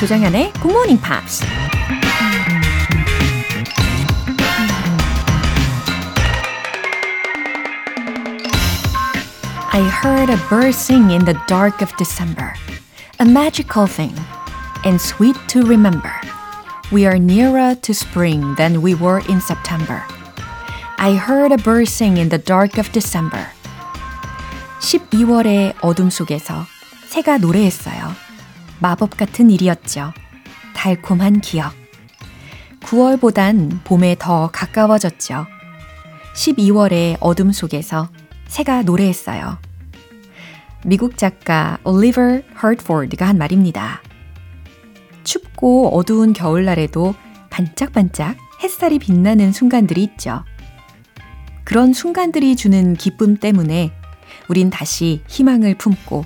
조정현의 Good Morning Pops. I heard a bird sing in the dark of December. A magical thing and sweet to remember. We are nearer to spring than we were in September. I heard a bird sing in the dark of December. 12월의 어둠 속에서 새가 노래했어요. 마법 같은 일이었죠. 달콤한 기억. 9월보단 봄에 더 가까워졌죠. 12월의 어둠 속에서 새가 노래했어요. 미국 작가 올리버 허트포드가 한 말입니다. 춥고 어두운 겨울날에도 반짝반짝 햇살이 빛나는 순간들이 있죠. 그런 순간들이 주는 기쁨 때문에 우린 다시 희망을 품고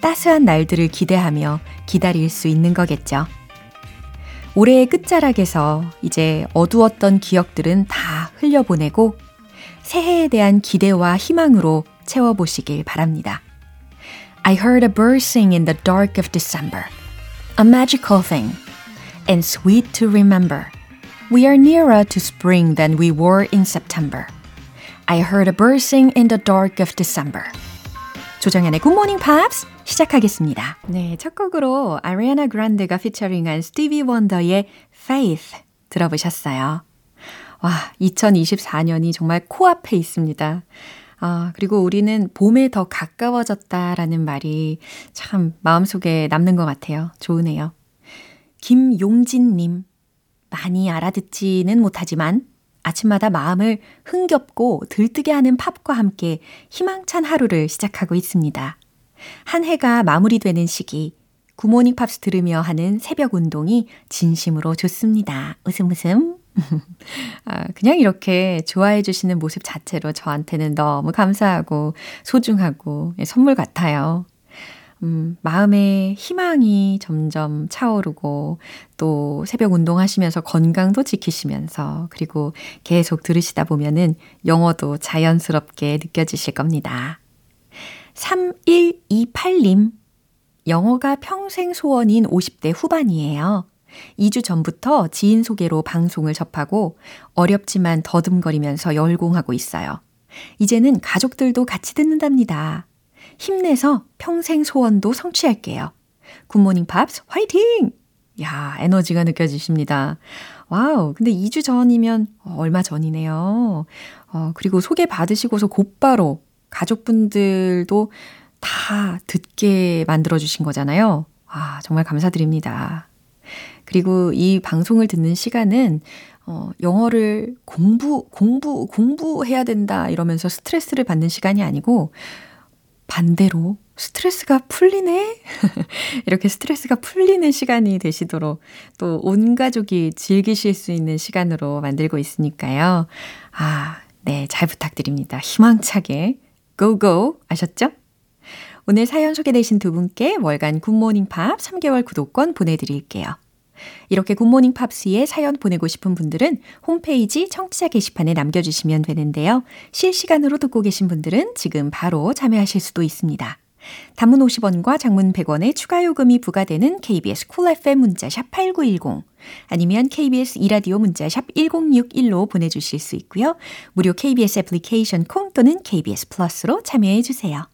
따스한 날들을 기대하며 기다릴 수 있는 거겠죠. 올해의 끝자락에서 이제 어두웠던 기억들은 다 흘려보내고 새해에 대한 기대와 희망으로 채워보시길 바랍니다. I heard a bird sing in the dark of December. A magical thing. And sweet to remember. We are nearer to spring than we were in September. I heard a bird sing in the dark of December. 조정연의 Good Morning Pops 시작하겠습니다. 네, 첫 곡으로 아리아나 그란데가 피처링한 스티비 원더의 Faith 들어보셨어요. 와, 2024년이 정말 코앞에 있습니다. 아, 그리고 우리는 봄에 더 가까워졌다라는 말이 참 마음속에 남는 것 같아요. 좋으네요. 김용진님, 많이 알아듣지는 못하지만 아침마다 마음을 흥겹고 들뜨게 하는 팝과 함께 희망찬 하루를 시작하고 있습니다. 한 해가 마무리되는 시기, 구모닝 팝스 들으며 하는 새벽 운동이 진심으로 좋습니다. 웃음 웃음. 아, 그냥 이렇게 좋아해 주시는 모습 자체로 저한테는 너무 감사하고 소중하고 예, 선물 같아요. 음, 마음의 희망이 점점 차오르고 또 새벽 운동하시면서 건강도 지키시면서 그리고 계속 들으시다 보면은 영어도 자연스럽게 느껴지실 겁니다. 3128님, 영어가 평생 소원인 50대 후반이에요. 2주 전부터 지인 소개로 방송을 접하고 어렵지만 더듬거리면서 열공하고 있어요. 이제는 가족들도 같이 듣는답니다. 힘내서 평생 소원도 성취할게요. 굿모닝 팝스 화이팅! 야, 에너지가 느껴지십니다. Wow, 근데 2주 전이면 얼마 전이네요. 어, 그리고 소개 받으시고서 곧바로 가족분들도 다 듣게 만들어주신 거잖아요. 아, 정말 감사드립니다. 그리고 이 방송을 듣는 시간은 어, 영어를 공부, 공부, 공부해야 된다 이러면서 스트레스를 받는 시간이 아니고 반대로 스트레스가 풀리네? 이렇게 스트레스가 풀리는 시간이 되시도록 또 온 가족이 즐기실 수 있는 시간으로 만들고 있으니까요. 아, 네, 잘 부탁드립니다. 희망차게. Go go! 아셨죠? 오늘 사연 소개되신 두 분께 월간 굿모닝 팝스 3개월 구독권 보내드릴게요. 이렇게 굿모닝 팝스에 사연 보내고 싶은 분들은 홈페이지 청취자 게시판에 남겨주시면 되는데요. 실시간으로 듣고 계신 분들은 지금 바로 참여하실 수도 있습니다. 단문 50원과 장문 100원의 추가 요금이 부과되는 KBS Cool FM 문자 샵 8910 아니면 KBS 이라디오 문자 샵 1061로 보내 주실 수 있고요. 무료 KBS 애플리케이션 콩 또는 KBS 플러스로 참여해 주세요.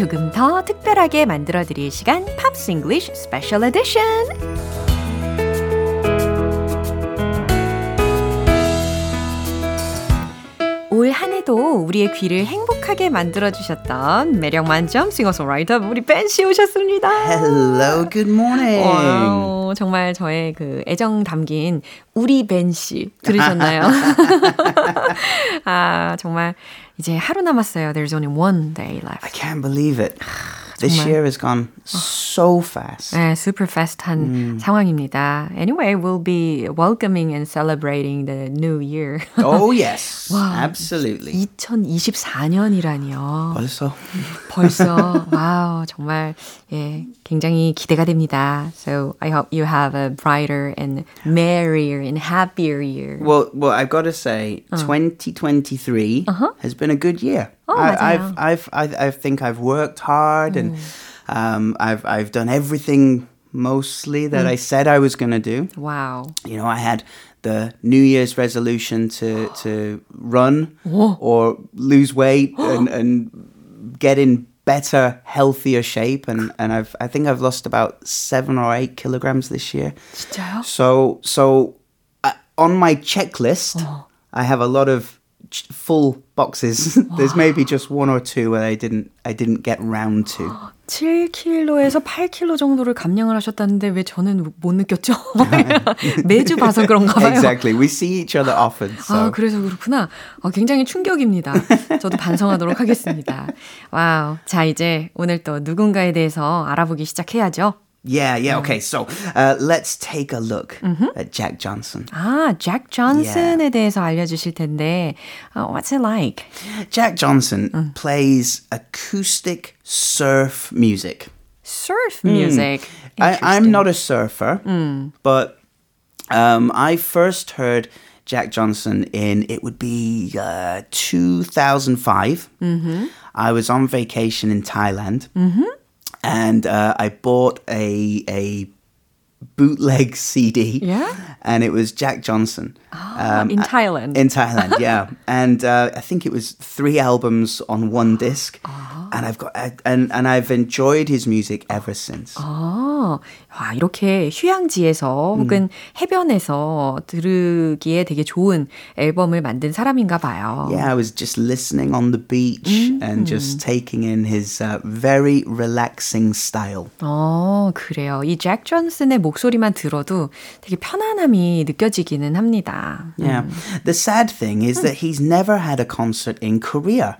조금 더 특별하게 만들어 드릴 시간 Pops English Special Edition. 올 한 해도 우리의 귀를 행복하게 만들어 주셨던 매력 만점 싱어송라이터 우리 벤 씨 오셨습니다. Hello, good morning. 와 우, 정말 저의 그 애정 담긴 우리 벤 씨 들으셨나요? 아, 정말 이제 하루 남았어요. There's only one day left. I can't believe it. This year has gone so fast. 네, super fast한 상황입니다. Anyway, we'll be welcoming and celebrating the new year. Oh, yes. Absolutely. 2024년이라니요. 벌써? 벌써 와우 정말 예 굉장히 기대가 됩니다. So I hope you have a brighter and merrier and happier year. Well, well, I've got to say, 2023 has been a good year. Oh, I, 맞아요. I've, I've, I, I think I've worked hard and um, I've, I've done everything mostly that I said I was going to do. 와우. You know, I had the New Year's resolution to to run or lose weight and, and get in better, healthier shape, and and I've I think I've lost about seven or eight kilograms this year. 진짜요? So so uh, on my checklist, I have a lot of ch- full boxes. There's maybe just one or two where I didn't I didn't get round to. 7kg에서 8kg 정도를 감량을 하셨다는데 왜 저는 못 느꼈죠? 매주 봐서 그런가 봐요. exactly. We see each other often. So. 아, 그래서 그렇구나. 어, 굉장히 충격입니다. 저도 반성하도록 하겠습니다. 와우. 자, 이제 오늘 또 누군가에 대해서 알아보기 시작해야죠. Yeah, yeah, okay. So uh, let's take a look at Jack Johnson. 아, 잭 존슨에 대해서 알려주실 텐데, 어, what's it like? Jack Johnson plays acoustic surf music. Surf music. I, I'm not a surfer, but um, I first heard Jack Johnson in, it would be uh, 2005. I was on vacation in Thailand. And uh, I bought a, a bootleg CD. Yeah? And it was Jack Johnson. in Thailand. In Thailand, yeah. and uh, I think it was three albums on one disc. And I've got and and I've enjoyed his music ever since. 아, 와, 이렇게 휴양지에서 혹은 해변에서 들으기에 되게 좋은 앨범을 만든 사람인가 봐요. Yeah, I was just listening on the beach and just taking in his uh, very relaxing style. 어, 그래요. 이 잭 존슨의 목소리 만 들어도 되게 편안함이 느껴지기는 합니다. Yeah. The sad thing is that he's never had a concert in Korea.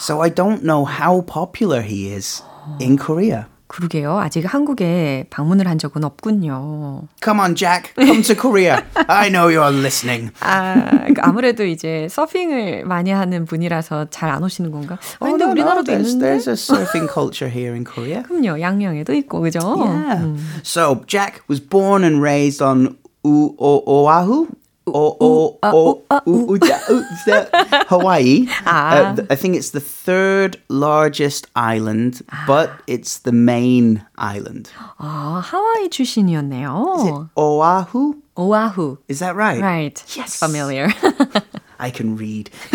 So I don't know how popular he is in Korea. 그러게요. 아직 한국에 방문을 한 적은 없군요. Come on, Jack, come to Korea. I know you're listening. 아, 그러니까 아무래도 이제 서핑을 많이 하는 분이라서 잘 안 오시는 건가? 아, 근데 우리나라도 there's, 있는데. there's a surfing culture here in Korea. 그럼요. 양양에도 있고, 그죠? Yeah. So Jack was born and raised on Oahu. O- o- o- U- Uja- Uja- Hawaii. Uh, th- I think it's the third largest island, but it's the main island. 아, 하와이 출신이었네요. Oahu? 오아후. Is that right? Right. Yes. Familiar. I can read.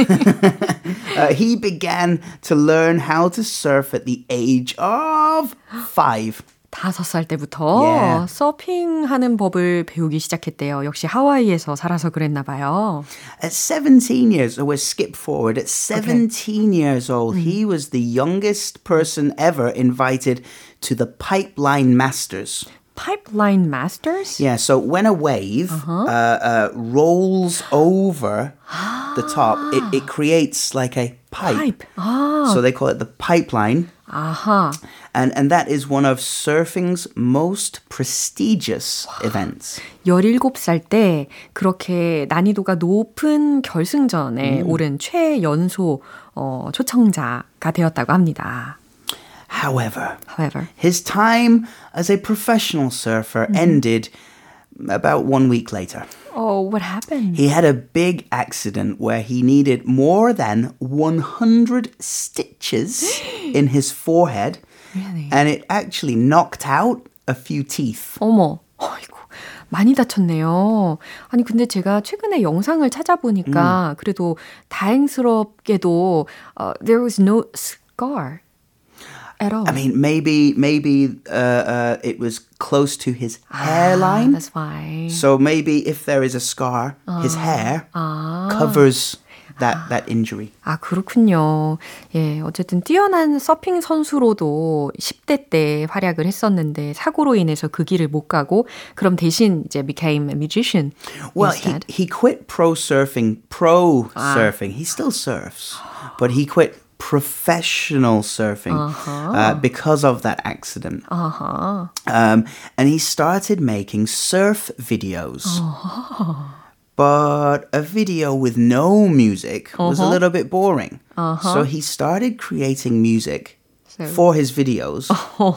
uh, he began to learn how to surf at the age of five. 다섯 살 때부터 Yeah. 서핑하는 법을 배우기 시작했대요. 역시 하와이에서 살아서 그랬나 봐요. At 17 years, or we'll skip forward, at 17 years old, he was the youngest person ever invited to the Pipeline Masters. Pipeline Masters? Yeah, so when a wave uh uh, rolls over the top, it, it creates like a pipe. Pipe. 아, So they call it the pipeline. 아하. And, and that is one of surfing's most prestigious events. 17살 때 그렇게 난이도가 높은 결승전에 오른 최연소 어, 초청자가 되었다고 합니다. However, However, his time as a professional surfer ended about one week later. oh, what happened? He had a big accident where he needed more than 100 stitches in his forehead. Really? And it actually knocked out a few teeth. 어머, 어이구, 많이 다쳤네요. 아니, 근데 제가 최근에 영상을 찾아보니까 그래도 다행스럽게도 uh, there was no scar at all. I mean, maybe maybe uh, uh, it was close to his hairline. That's why. So maybe if there is a scar, his hair covers that that injury. 아, 그렇군요. 예, 어쨌든 뛰어난 서핑 선수로도 10대 때 활약을 했었는데 사고로 인해서 그 길을 못 가고 그럼 대신 이제 became a musician Well, instead. he he quit pro surfing. Pro surfing. He still surfs, but he quit professional surfing uh, because of that accident. 아하. Um, and he started making surf videos. But a video with no music was a little bit boring. So he started creating music So- for his videos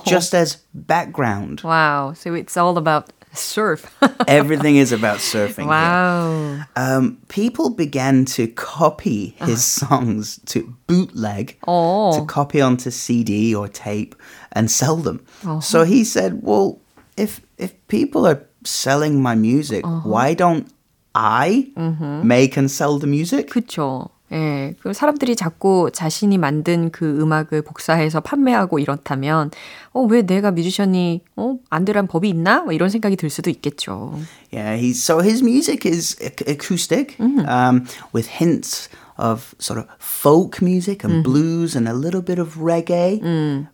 just as background. Wow. So it's all about surf. Everything is about surfing. here. wow. Um, people began to copy his uh-huh. songs to bootleg, Oh. to copy onto CD or tape and sell them. Uh-huh. So he said, "Well, if if people are selling my music, uh-huh. why don't I mm-hmm. make and sell the music?" 그쵸. 예. 그 사람들이 자꾸 자신이 만든 그 음악을 복사해서 판매하고 이렇다면, 어, 왜 내가 뮤지션이, 어, 안 되란 법이 있나? 뭐 이런 생각이 들 수도 있겠죠. Yeah, he's so his music is ac- acoustic, um, with hints of sort of folk music and blues and a little bit of reggae,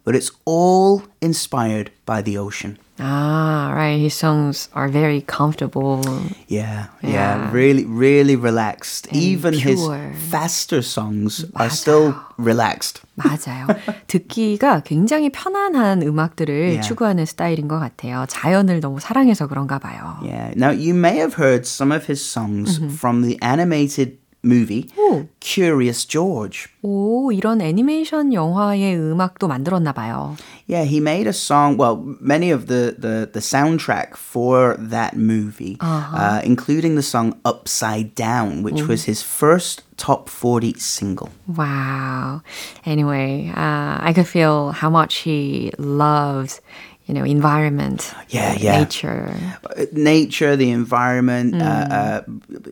but it's all inspired by the ocean. Ah, right. His songs are very comfortable. Yeah, yeah, Yeah. really, really relaxed. Even his pure. faster songs are still relaxed. 맞아요. 듣기가 굉장히 편안한 음악들을 Yeah. 추구하는 스타일인 것 같아요. 자연을 너무 사랑해서 그런가 봐요. Yeah. Now you may have heard some of his songs from the animated movie 오. Curious George. 오, 이런 애니메이션 영화의 음악도 만들었나 봐요. Yeah, he made a song. Well, many of the the, the soundtrack for that movie, uh including the song "Upside Down," which was his first top forty single. Wow. Anyway, uh, I could feel how much he loves, you know, environment, Yeah, yeah. nature. Uh, nature, the environment, uh, uh,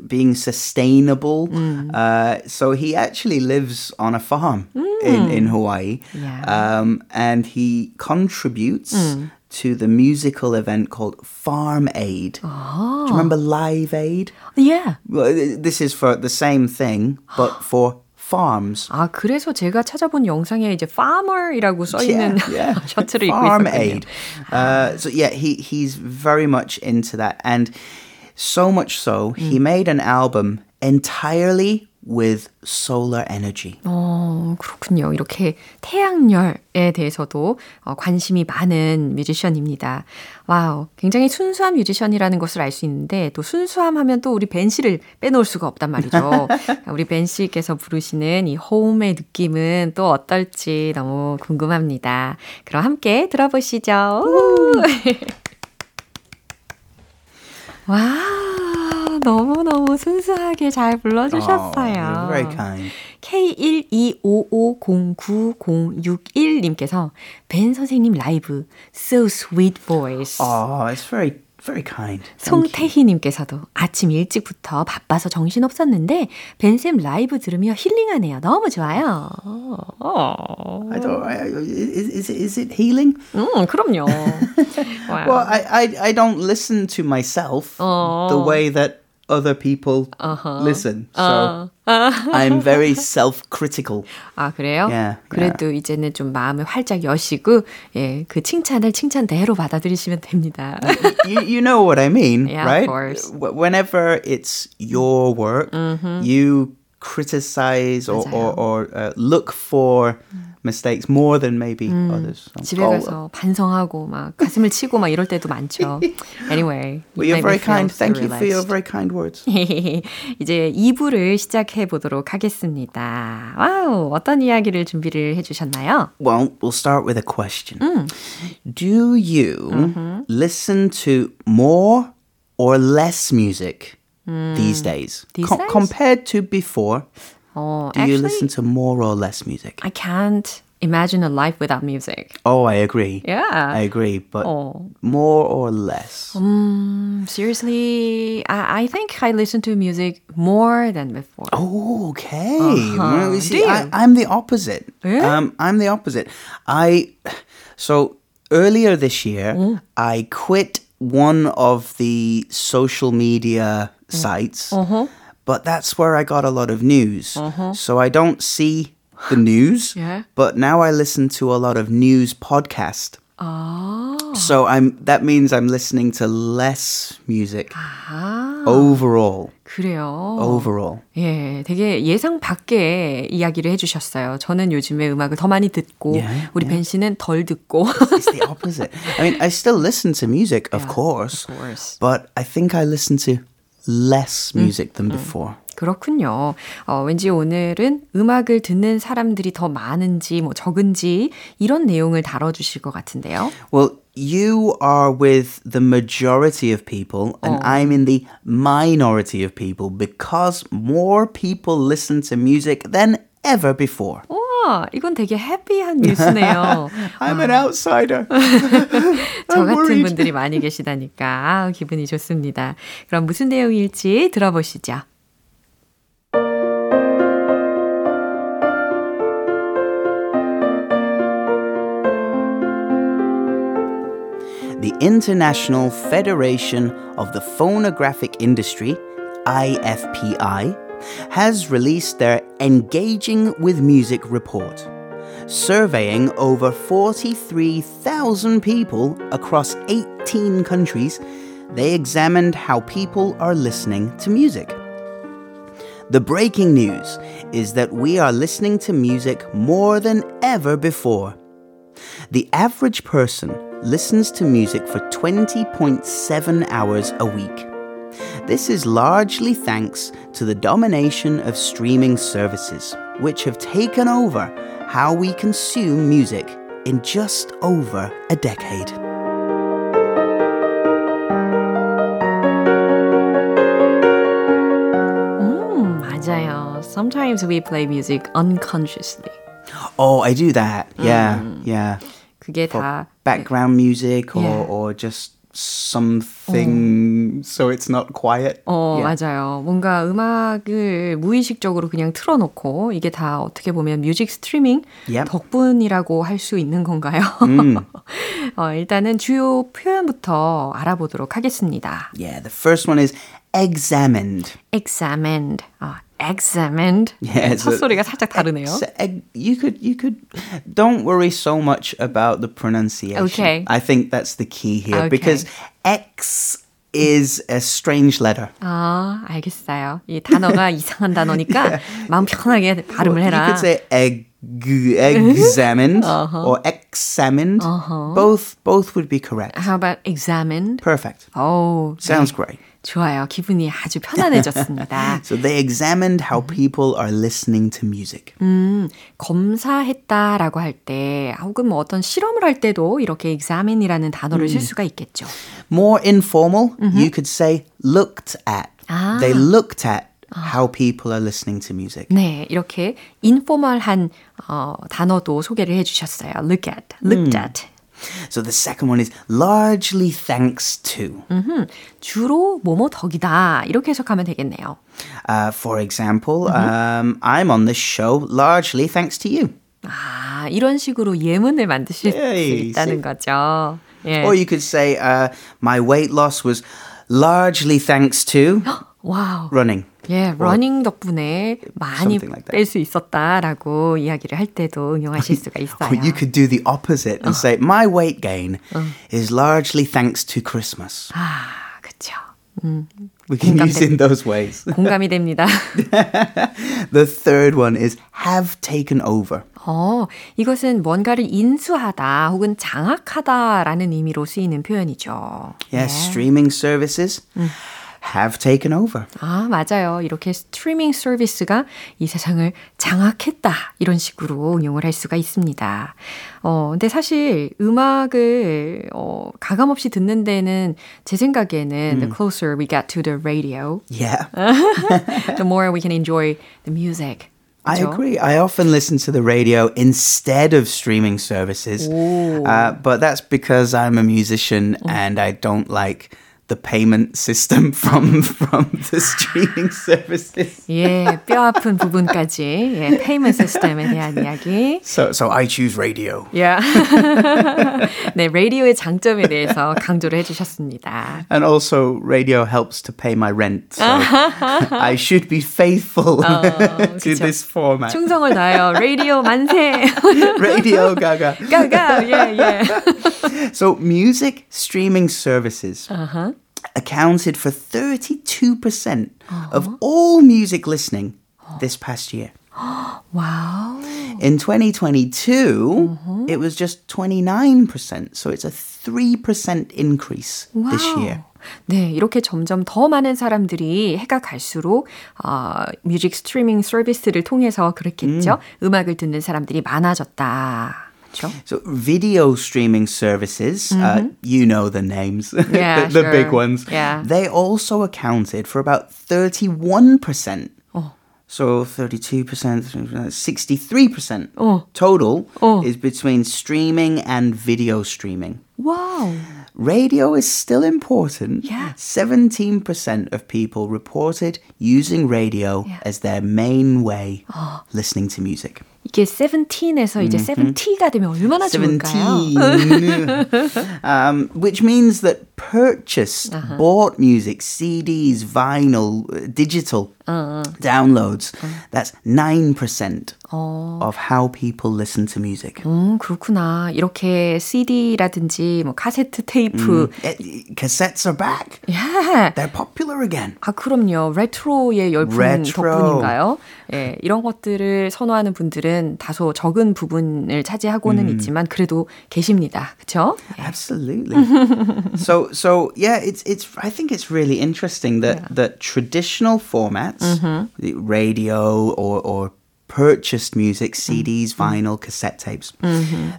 being sustainable. Uh, so he actually lives on a farm in, in Hawaii. Yeah. Um, and he contributes to the musical event called Farm Aid. Do you remember Live Aid? Yeah. Well, uh, this is for the same thing, but for farms. 아, 그래서 제가 찾아본 영상에 이제 farmer이라고 써 있는 yeah, yeah. 셔츠를 입고 Farm 있었거든요. aid. Uh, so yeah, he he's very much into that, and so much so he made an album entirely with solar energy. 어, 그렇군요. 이렇게 태양열에 대해서도 어, 관심이 많은 뮤지션입니다. 와우. 굉장히 순수한 뮤지션이라는 것을 알 수 있는데 또 순수함 하면 또 우리 벤 씨를 빼놓을 수가 없단 말이죠. 우리 벤 씨께서 부르시는 이 호음의 느낌은 또 어떨지 너무 궁금합니다. 그럼 함께 들어보시죠. 우! 와. 너무너무 순수하게 잘 Oh, 불러주셨어요. you're very kind. K125500661님께서 벤 선생님 라이브 So sweet voice. Oh, it's very very kind. 송태희님께서도 아침 일찍부터 바빠서 정신 없었는데 벤쌤 라이브 들으며 힐링하네요. 너무 좋아요. 어. I don't. I, is, is is it healing? 음, 그럼요. 와우. Well, I, I I don't listen to myself the way that other people listen. So I'm very self-critical. 아, 그래요? Yeah, 그래도 이제는 좀 마음을 활짝 여시고, 예, 그 칭찬을 칭찬대로 받아들이시면 됩니다. you, you know what I mean, Yeah, of right? course. Mm-hmm. Wh- Whenever it's your work, you criticize or, or, or uh, look for mistakes more than maybe others. So, Mm. 집에 oh, 가서 반성하고 막 가슴을 치고 막 이럴 때도 많죠. Anyway, well, you you're made me very feel kind. so Thank you for your relaxed. very kind words. 이제 2부를 시작해 보도록 하겠습니다. 와우, 어떤 이야기를 준비를 해주셨나요? Well, we'll start with a question. Mm. Do you Mm-hmm. listen to more or less music These days? Mm. These Co- days? Compared to before, 어, do you listen to more or less music? I can't imagine a life without music. Oh, I agree. Yeah. I agree, but Oh. more or less? Um, seriously, I, I think I listen to music more than before. Oh, okay. Uh-huh. Well, you see, Do I, I'm the opposite. Yeah? Um, I'm the opposite. I so earlier this year, Mm. I quit one of the social media Mm. sites Uh-huh. but that's where I got a lot of news. So I don't see the news, Yeah. but now I listen to a lot of news podcast. 아, So I'm that means I'm listening to less music 아 overall. 그래요. Overall. 예, 되게 예상 밖의 이야기를 해주셨어요. 저는 요즘에 음악을 더 많이 듣고, Yeah, 우리 벤 씨는 덜 듣고. It's the opposite. I mean, I still listen to music, of course, Of course. but I think I listen to less music than before. 그렇군요. 어, 왠지 오늘은 음악을 듣는 사람들이 더 많은지 뭐 적은지 이런 내용을 다뤄주실 것 같은데요. Well, you are with the majority of people, and I'm in the minority of people because more people listen to music than ever before. 우와, 이건 되게 해피한 뉴스네요. I'm an outsider. 저 같은. 분들이 많이 계시다니까 아, 기분이 좋습니다. 그럼 무슨 내용일지 들어보시죠. International Federation of the Phonographic Industry, IFPI, has released their Engaging with Music report, surveying over 43,000 people across 18 countries. They examined how people are listening to music. The breaking news is that we are listening to music more than ever before. The average person listens to music for 20.7 hours a week. This is largely thanks to the domination of streaming services, which have taken over how we consume music in just over a decade. 음, 맞아요. Sometimes we play music unconsciously. Oh, I do that. Yeah, yeah. 그게 다 background music or, Yeah. or just something so it's not quiet. 어, Yeah. 맞아요. 뭔가 음악을 무의식적으로 그냥 틀어 놓고 이게 다 어떻게 보면 뮤직 스트리밍 Yep. 덕분이라고 할 수 있는 건가요? 어, 일단은 주요 표현부터 알아보도록 하겠습니다. Yeah, the first one is examined. examined. 아, examined. Yeah, 첫 so- 소리가 살짝 다르네요. So, eg- you could you could don't worry so much about the pronunciation. Okay. I think that's the key here Okay. because X is a strange letter. 아, 알겠어요. 이 단어가 이상한 단어니까 마음 편하게 발음을 You 해라. could say egg, examined or examined. Both both would be correct. How about examined? Perfect. 오, Sounds great. 좋아요. 기분이 아주 편안해졌습니다. So they examined how people are listening to music. 검사했다라고 할 때, 혹은 뭐 어떤 실험을 할 때도 이렇게 examine이라는 단어를 쓸 수가 있겠죠. More informal, you could say looked at. Ah. They looked at how people are listening to music. 네, 이렇게 인포멀한 어, 단어도 소개를 해주셨어요. Look at, looked at. So the second one is largely thanks to. 주로 뭐뭐 덕이다 이렇게 해석하면 되겠네요. Uh, for example, um, I'm on this show largely thanks to you. 아, 이런 식으로 예문을 만드실 수 Yay, 있다는 거죠. 예. Or you could say, uh, my weight loss was largely thanks to 와우. running. 예, 러닝 덕분에 많이 something like that. 뺄수 있었다라고 이야기를 할 때도 응용하실 수가 Or 있어요. you could do the opposite and say, my weight gain is largely thanks to Christmas. 아, 그렇죠. We can use 공감됩니다. in those ways. 공감이 됩니다. the third one is have taken over. 어, 이것은 뭔가를 인수하다 혹은 장악하다라는 의미로 쓰이는 표현이죠. Yes, streaming services have taken over. 아, 맞아요. 이렇게 스트리밍 서비스가 이 세상을 장악했다. 이런 식으로 응용을 할 수가 있습니다. 어, 근데 사실 음악을, 어, 가감없이 듣는 데는 제 생각에는 the closer we get to the radio, Yeah. the more we can enjoy the music. I 그죠? agree. I often listen to the radio instead of streaming services. Uh, but that's because I'm a musician and I don't like the payment system from from the streaming services. 예, 뼈 아픈 부분까지 예, payment system에 대한 이야기. So so I choose radio. 예. 네, 라디오의 장점에 대해서 강조를 해주셨습니다. And also, radio helps to pay my rent. So I should be faithful to 그쵸. this format. 충성을 다해요. 라디오 만세. Radio Gaga. 가가. 예, 예. So, music streaming services Uh-huh. accounted for 32% of all music listening this past year. 와우. In 2022, it was just 29%. So it's a 3% increase this year. 네, 이렇게 점점 더 많은 사람들이 해가 갈수록 어, 뮤직 스트리밍 서비스를 통해서 그랬겠죠. 음. 악을 듣는 사람들이 많아졌다. 그렇죠? So video streaming services, uh, you know the names, Yeah, the, the big sure. ones. Yeah. They also accounted for about 31%. 어. So 32%, 63% 어. total 어. is between streaming and video streaming. 와우. Radio is still important. Yeah. 17% of people reported using radio Yeah. as their main way listening to music. 이게 17에서 이제 70가 되면 얼마나 좋을까요? 17. um, which means that purchased, bought music, CDs, vinyl, uh, digital downloads, that's 9% of how people listen to music. 음, 그렇구나. 이렇게 CD라든지 뭐 카세트 테이프. Eh, Cassettes are back. 예. They're popular again. 아, 그럼요. 레트로의 열풍 레트로. 덕분인가요? 예, 이런 것들을 선호하는 분들은 다소 적은 부분을 차지하고는 있지만 그래도 계십니다. 그렇죠? Absolutely. so so yeah, it's it's I think it's really interesting that that traditional formats, the radio or or purchased music, CDs, vinyl, cassette tapes,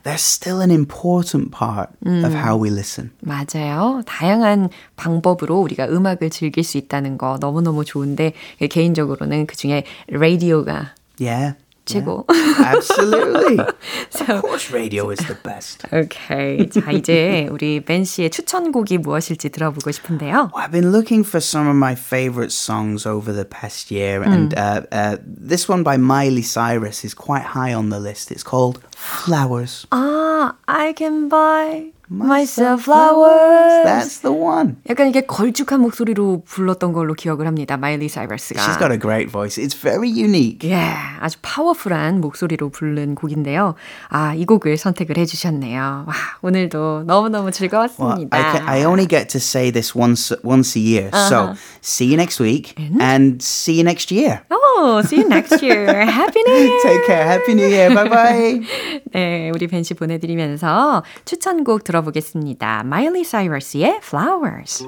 they're still an important part of how we listen. 맞아요. 다양한 방법으로 우리가 음악을 즐길 수 있다는 거 너무너무 좋은데 개인적으로는 그중에 라디오가 Yeah. 최고. Absolutely. So- of course radio is the best. 오케이. 자, 이제 우리 벤 씨의 추천곡이 무엇일지 들어보고 싶은데요. Well, I've been looking for some of my favorite songs over the past year, and uh, uh, this one by Miley Cyrus is quite high on the list. It's called Flowers. 아, I can buy myself flowers. That's the one. 약간 이게 걸쭉한 목소리로 불렀던 걸로 기억을 합니다. 마일리 사이버스가. She's got a great voice. It's very unique. 예, 아주 파워풀한 목소리로 부른 곡인데요. 아, 이 곡을 선택을 해 주셨네요. 와, 오늘도 너무너무 Well, 즐거웠습니다. I, can, I only get to say this once once a year. So see you next week and see you next year. Oh, see you next year. Happy New Year. Take care. Happy New Year. Bye bye. 네, 우리 벤씨 보내드리면서 추천곡 들어보겠습니다. Miley Cyrus의 Flowers.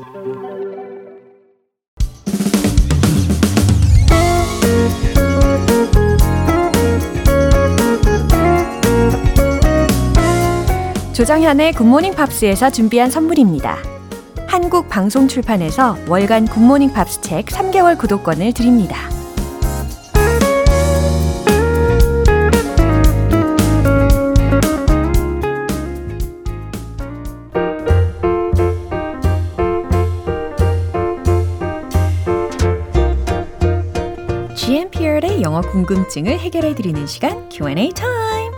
조정현의 굿모닝 팝스에서 준비한 선물입니다. 한국 방송 출판에서 월간 굿모닝 팝스 책 3개월 구독권을 드립니다. 영어 궁금증을 해결해 드리는 시간 Q&A 타임.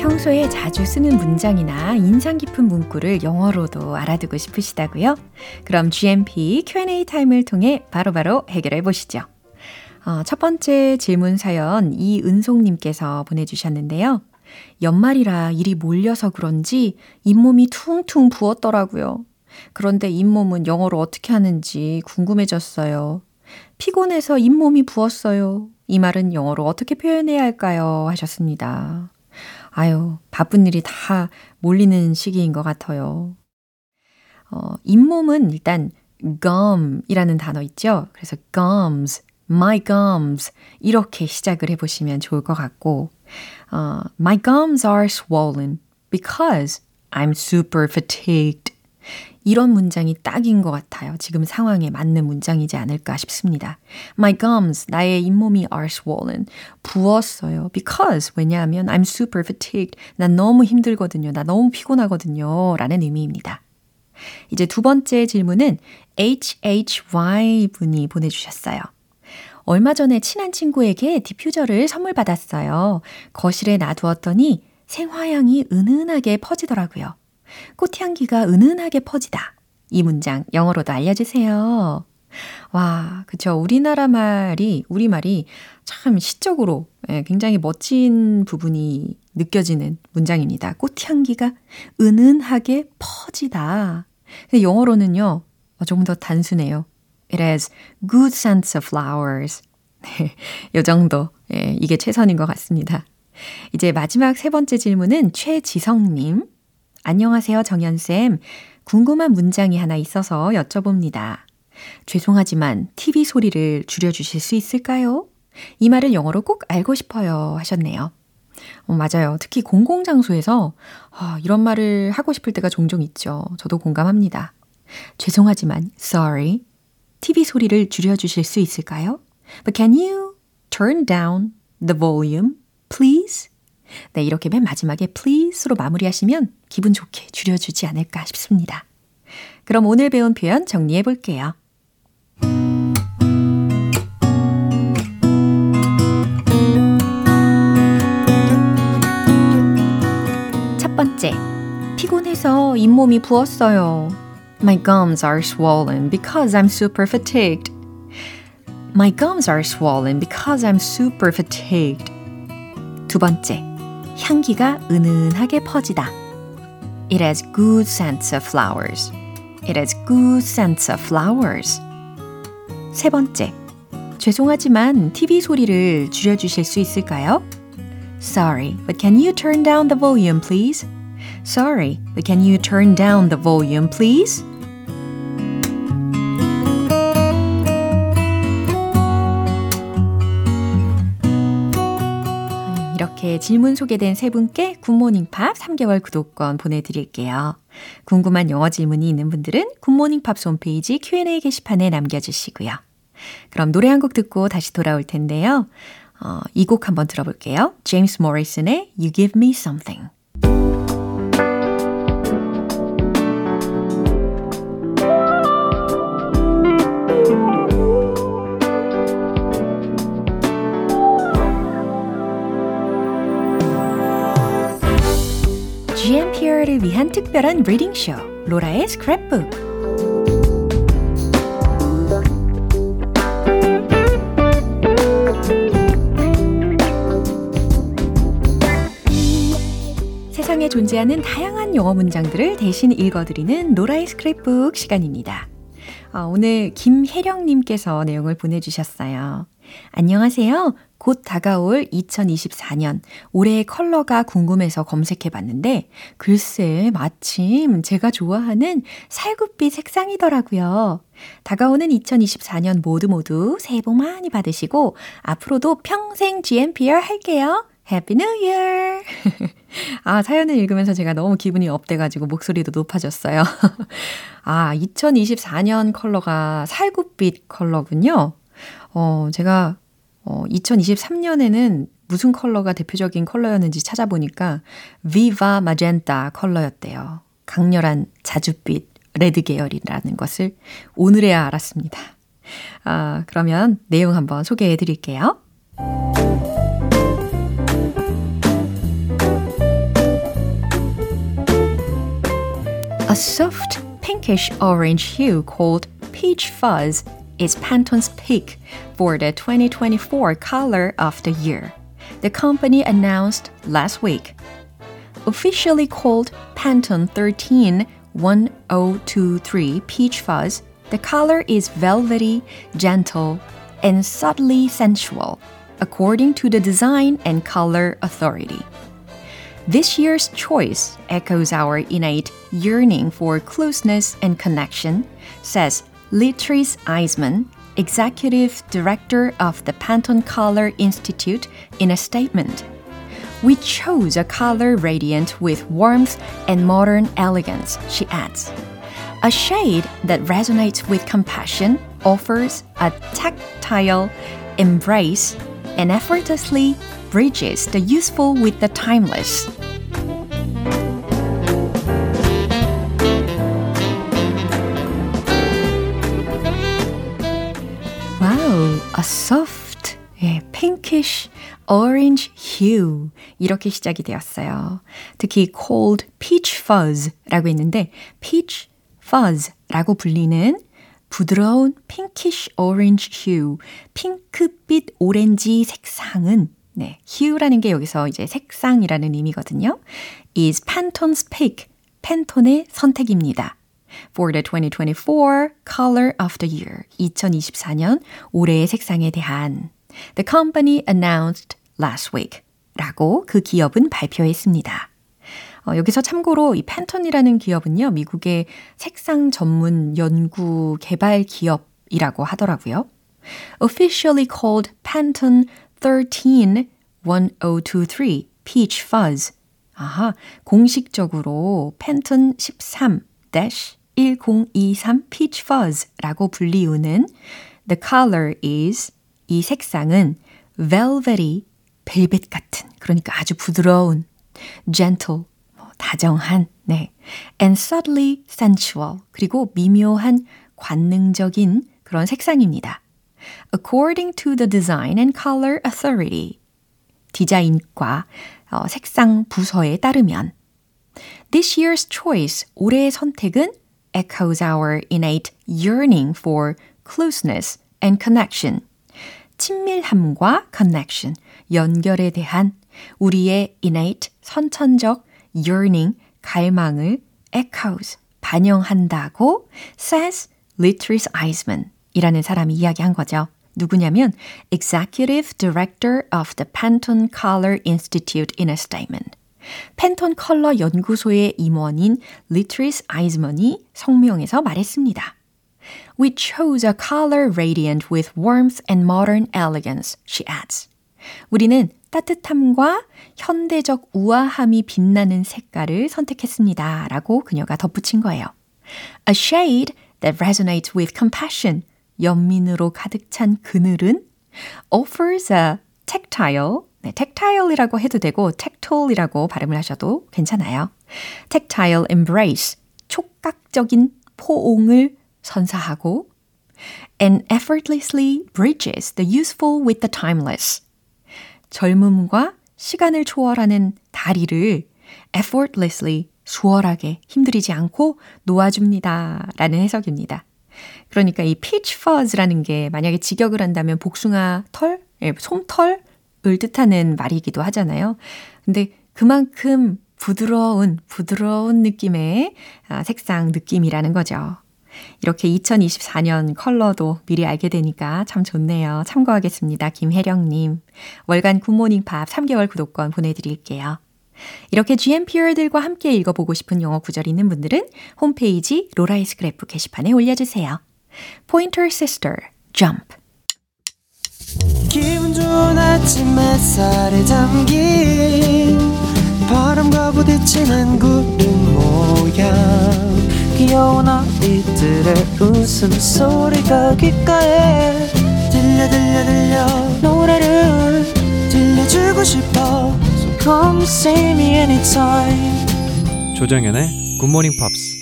평소에 자주 쓰는 문장이나 인상 깊은 문구를 영어로도 알아두고 싶으시다고요? 그럼 GMP Q&A 타임을 통해 바로바로 해결해 보시죠. 어, 첫 번째 질문 사연 이은송님께서 보내주셨는데요. 연말이라 일이 몰려서 그런지 잇몸이 퉁퉁 부었더라고요. 그런데 잇몸은 영어로 어떻게 하는지 궁금해졌어요. 피곤해서 잇몸이 부었어요. 이 말은 영어로 어떻게 표현해야 할까요? 하셨습니다. 아유, 바쁜 일이 다 몰리는 시기인 것 같아요. 어, 잇몸은 일단 gum이라는 단어 있죠? 그래서 gums, my gums 이렇게 시작을 해보시면 좋을 것 같고 uh, My gums are swollen because I'm super fatigued. 이런 문장이 딱인 것 같아요. 지금 상황에 맞는 문장이지 않을까 싶습니다. My gums, 나의 잇몸이 are swollen. 부었어요. Because, 왜냐하면 I'm super fatigued. 난 너무 힘들거든요. 나 너무 피곤하거든요. 라는 의미입니다. 이제 두 번째 질문은 HHY 분이 보내주셨어요. 얼마 전에 친한 친구에게 디퓨저를 선물 받았어요. 거실에 놔두었더니 생화향이 은은하게 퍼지더라고요. 꽃향기가 은은하게 퍼지다. 이 문장 영어로도 알려주세요. 와, 그쵸. 우리나라 말이, 우리말이 참 시적으로 예, 굉장히 멋진 부분이 느껴지는 문장입니다. 꽃향기가 은은하게 퍼지다. 영어로는요, 조금 더 단순해요. It has good scent of flowers. 네, 요 정도. 예, 이게 최선인 것 같습니다. 이제 마지막 세 번째 질문은 최지성님. 안녕하세요, 정연쌤. 궁금한 문장이 하나 있어서 여쭤봅니다. 죄송하지만 TV 소리를 줄여주실 수 있을까요? 이 말을 영어로 꼭 알고 싶어요 하셨네요. 어, 맞아요. 특히 공공장소에서 아, 이런 말을 하고 싶을 때가 종종 있죠. 저도 공감합니다. 죄송하지만, sorry. TV 소리를 줄여주실 수 있을까요? But can you turn down the volume, please? 네, 이렇게 맨 마지막에 please로 마무리하시면 기분 좋게 줄여주지 않을까 싶습니다. 그럼 오늘 배운 표현 정리해 볼게요. 첫 번째, 피곤해서 잇몸이 부었어요. My gums are swollen because I'm super fatigued. My gums are swollen because I'm super fatigued. 두 번째, 향기가 은은하게 퍼지다. It has good scents of flowers. It has good scents of flowers. 세 번째, 죄송하지만 TV 소리를 줄여주실 수 있을까요? Sorry, but can you turn down the volume, please? Sorry, but can you turn down the volume, please? 이렇게 질문 소개된 세 분께 굿모닝 팝 3개월 구독권 보내드릴게요. 궁금한 영어 질문이 있는 분들은 굿모닝 팝 홈페이지 Q&A 게시판에 남겨주시고요. 그럼 노래 한 곡 듣고 다시 돌아올 텐데요. 어, 이 곡 한번 들어볼게요. 제임스 모리슨의 You Give Me Something. GMPR를 위한 특별한 리딩쇼 로라의 스크랩북 세상에 존재하는 다양한 영어 문장들을 대신 읽어드리는 노라의 스크랩북 시간입니다. 아, 오늘 김혜령님께서 내용을 보내주셨어요. 안녕하세요. 곧 다가올 2024년 올해의 컬러가 궁금해서 검색해 봤는데 글쎄 마침 제가 좋아하는 살구빛 색상이더라고요. 다가오는 2024년 모두 모두 새해 복 많이 받으시고 앞으로도 평생 GMPR 할게요. Happy New Year! 아, 사연을 읽으면서 제가 너무 기분이 up돼가지고 목소리도 높아졌어요. 아, 2024년 컬러가 살구빛 컬러군요. 어, 제가 어, 2023년에는 무슨 컬러가 대표적인 컬러였는지 찾아보니까 비바 마젠타 컬러였대요. 강렬한 자줏빛 레드 계열이라는 것을 오늘에야 알았습니다. 아, 그러면 내용 한번 소개해 드릴게요. A soft pinkish orange hue called peach fuzz is Pantone's pick for the 2024 color of the year. The company announced last week. Officially called Pantone 13 1023 Peach Fuzz, the color is velvety, gentle, and subtly sensual, according to the Design and Color Authority. This year's choice echoes our innate yearning for closeness and connection, says Litrice Eisman, executive director of the Pantone Color Institute, in a statement. We chose a color radiant with warmth and modern elegance, she adds. A shade that resonates with compassion offers a tactile embrace and effortlessly bridges the useful with the timeless. A soft, 예, pinkish orange hue 이렇게 시작이 되었어요. 특히 cold peach fuzz라고 했는데 peach fuzz라고 불리는 부드러운 pinkish orange hue, 핑크빛 오렌지 색상은 네, hue라는 게 여기서 이제 색상이라는 의미거든요. is Pantone's pick, 팬톤의 선택입니다. For the 2024 Color of the Year, 2024년 올해의 색상에 대한 The company announced last week 라고 그 기업은 발표했습니다. 어, 여기서 참고로 이 팬톤이라는 기업은요, 미국의 색상 전문 연구 개발 기업이라고 하더라고요. Officially called Pantone 13 1023 Peach Fuzz. 아하, 공식적으로 팬톤 13 1023 Peach Fuzz라고 불리우는 The color is 이 색상은 velvety 벨벳 같은 그러니까 아주 부드러운 gentle 다정한 네 and subtly sensual 그리고 미묘한 관능적인 그런 색상입니다. According to the Design and Color Authority 디자인과 어, 색상 부서에 따르면 This year's choice 올해의 선택은 echoes our innate yearning for closeness and connection 친밀함과 connection, 연결에 대한 우리의 innate, 선천적 yearning, 갈망을 echoes, 반영한다고 says Litris Eisman 이라는 사람이 이야기한 거죠. 누구냐면 Executive Director of the Pantone Color Institute in a statement. 팬톤 컬러 연구소의 임원인 리트리스 아이즈먼이 성명에서 말했습니다. We chose a color radiant with warmth and modern elegance, she adds. 우리는 따뜻함과 현대적 우아함이 빛나는 색깔을 선택했습니다. 라고 그녀가 덧붙인 거예요. A shade that resonates with compassion. 연민으로 가득 찬 그늘은 offers a tactile, 네, tactile이라고 해도 되고 tactile이라고 발음을 하셔도 괜찮아요. tactile embrace, 촉각적인 포옹을 선사하고 and effortlessly bridges the useful with the timeless. 젊음과 시간을 초월하는 다리를 effortlessly 수월하게 힘들이지 않고 놓아줍니다. 라는 해석입니다. 그러니까 이 peach fuzz라는 게 만약에 직역을 한다면 복숭아 털, 예, 솜털 을 뜻하는 말이기도 하잖아요. 근데 그만큼 부드러운, 부드러운 느낌의 색상 느낌이라는 거죠. 이렇게 2024년 컬러도 미리 알게 되니까 참 좋네요. 참고하겠습니다. 김혜령님. 월간 굿모닝 팝 3개월 구독권 보내드릴게요. 이렇게 GMPR들과 함께 읽어보고 싶은 영어 구절 있는 분들은 홈페이지 로라의 스크랩 게시판에 올려주세요. Pointer Sister, Jump. 기분 좋은 아침 햇살에 담긴 바람과 부딪히는 구름 모양. 귀여운 아이들의 웃음소리가 귓가에 들려 들려 들려. 노래를 들려주고 싶어. So come see me anytime. 조정연의 굿모닝 팝스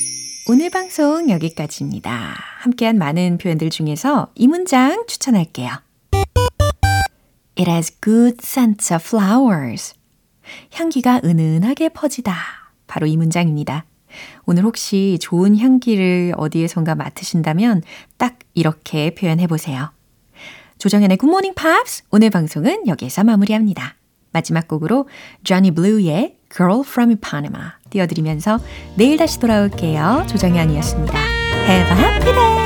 오늘 방송 여기까지입니다. 함께한 많은 표현들 중에서 이 문장 추천할게요. It has good scent of flowers. 향기가 은은하게 퍼지다. 바로 이 문장입니다. 오늘 혹시 좋은 향기를 어디에선가 맡으신다면 딱 이렇게 표현해 보세요. 조정현의 굿모닝 팝스 오늘 방송은 여기에서 마무리합니다. 마지막 곡으로 Johnny Blue의 Girl from Ipanema 띄워드리면서 내일 다시 돌아올게요. 조정현이었습니다. Have a happy day!